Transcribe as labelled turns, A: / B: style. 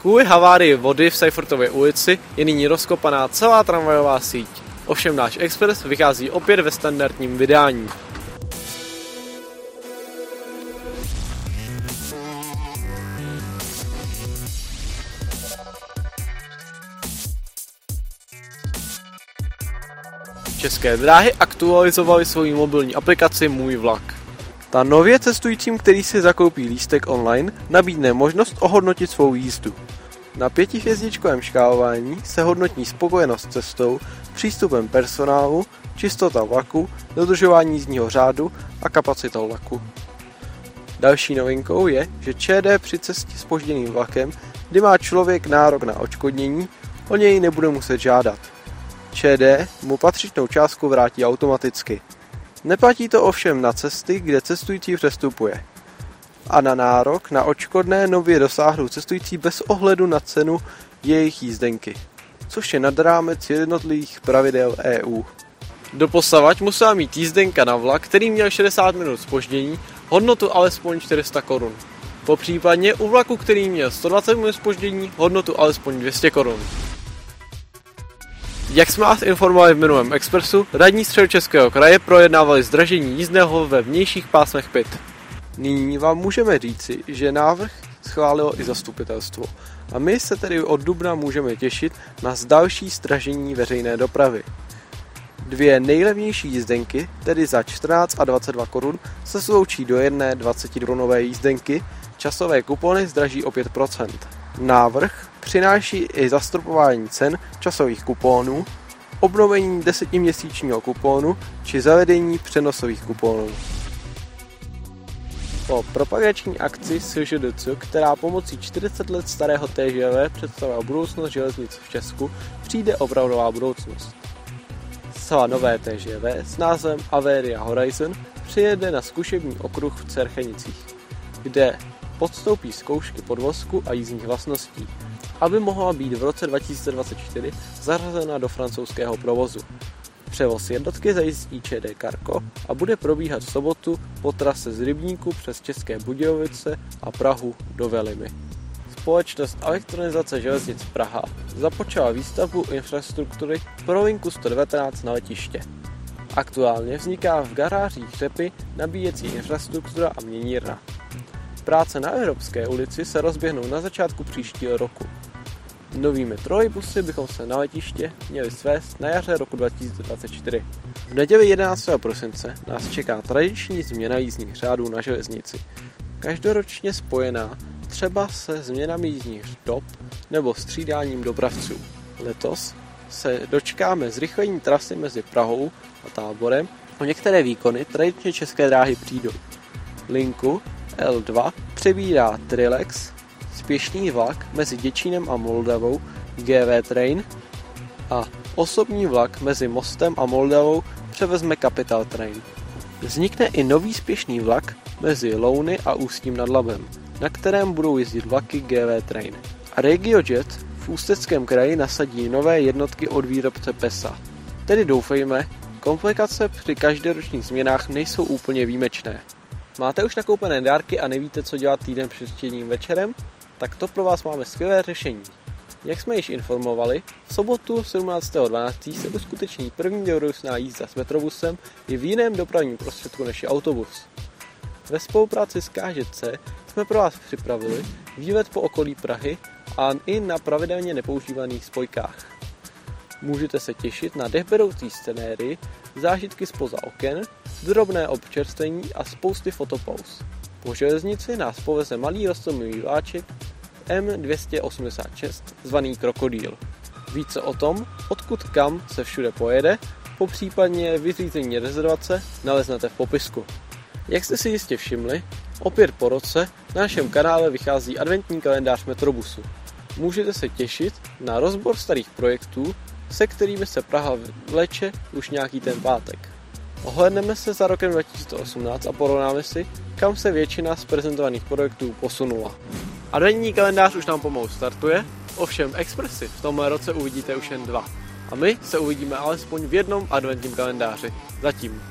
A: Kvůli havárii vody v Seifertově ulici je nyní rozkopaná celá tramvajová síť. Ovšem náš Express vychází opět ve standardním vydání. České dráhy aktualizovaly svoji mobilní aplikaci Můj vlak. Ta nově cestujícím, který si zakoupí lístek online, nabídne možnost ohodnotit svou jízdu. Na pětihvězdičkovém škálování se hodnotí spokojenost cestou, přístupem personálu, čistota vlaku, dodržování jízdního řádu a kapacita vlaku. Další novinkou je, že ČD při cestě s požděným vlakem, kdy má člověk nárok na očkodnění, o něj nebude muset žádat. ČD mu patřičnou částku vrátí automaticky. Neplatí to ovšem na cesty, kde cestující přestupuje. A na nárok na očkodné nově dosáhnou cestující bez ohledu na cenu jejich jízdenky, což je nad rámec jednotlivých pravidel EU. Doposavať musela mít jízdenka na vlak, který měl 60 minut spoždění, hodnotu alespoň 400 korun. Po případně u vlaku, který měl 120 minut spoždění, hodnotu alespoň 200 korun. Jak jsme vás informovali v minulém Expressu, radní středočeského kraje projednávali zdražení jízdného ve vnějších pásmech PIT. Nyní vám můžeme říci, že návrh schválilo i zastupitelstvo. A my se tedy od dubna můžeme těšit na další zdražení veřejné dopravy. Dvě nejlevnější jízdenky, tedy za 14 a 22 korun, se sloučí do jedné 20 korunové jízdenky, časové kupony zdraží o 5%. Návrh přináší i zastropování cen časových kuponů, obnovení desetiměsíčního kuponu či zavedení přenosových kuponů. Po propagační akci SŽDC, která pomocí 40 let starého TGV představila budoucnost železnic v Česku, přijde opravdová budoucnost. Zcela nové TGV s názvem Averia Horizon přijede na zkušební okruh v Cerchenicích, kde podstoupí zkoušky podvozku a jízdních vlastností, aby mohla být v roce 2024 zařazena do francouzského provozu. Převoz jednotky zajistí ČD Karko a bude probíhat v sobotu po trase z Rybníku přes České Budějovice a Prahu do Velimy. Společnost elektronizace železnic Praha započala výstavbu infrastruktury pro linku 119 na letiště. Aktuálně vzniká v garážích řepy nabíjecí infrastruktura a měnírna. Práce na Evropské ulici se rozběhnou na začátku příštího roku. Novými trolejbusy bychom se na letiště měli svést na jaře roku 2024. V neděli 11. prosince nás čeká tradiční změna jízdních řádů na železnici. Každoročně spojená třeba se změnami jízdních dob nebo střídáním dopravců. Letos se dočkáme zrychlení trasy mezi Prahou a Táborem. O některé výkony tradičně české dráhy přijdou. Linku L2 přebírá Trilex spěšný vlak mezi Děčínem a Moldavou GV Train a osobní vlak mezi Mostem a Moldavou převezme Capital Train. Vznikne i nový spěšný vlak mezi Louny a Ústím nad Labem, na kterém budou jezdit vlaky GV Train. A RegioJet v Ústeckém kraji nasadí nové jednotky od výrobce PESA. Tedy doufejme, komplikace při každoročních změnách nejsou úplně výjimečné. Máte už nakoupené dárky a nevíte, co dělat týden před večerem? tak to pro vás máme skvělé řešení. Jak jsme již informovali, v sobotu 17.12. se uskuteční první dobrodružná jízda s metrobusem i v jiném dopravním prostředku než je autobus. Ve spolupráci s KŽC jsme pro vás připravili výlet po okolí Prahy a i na pravidelně nepoužívaných spojkách. Můžete se těšit na dechberoucí scenéry, zážitky spoza oken, drobné občerstvení a spousty fotopauz. Po železnici nás poveze malý rostomilý vláček M286 zvaný Krokodýl. Více o tom, odkud kam se všude pojede, po případně vyřízení rezervace naleznete v popisku. Jak jste si jistě všimli, opět po roce na našem kanále vychází adventní kalendář Metrobusu. Můžete se těšit na rozbor starých projektů, se kterými se Praha vleče už nějaký ten pátek. Ohledneme se za rokem 2018 a porovnáme si, kam se většina z prezentovaných projektů posunula. Adventní kalendář už nám pomalu startuje, ovšem expresy v tomhle roce uvidíte už jen dva. A my se uvidíme alespoň v jednom adventním kalendáři. Zatím.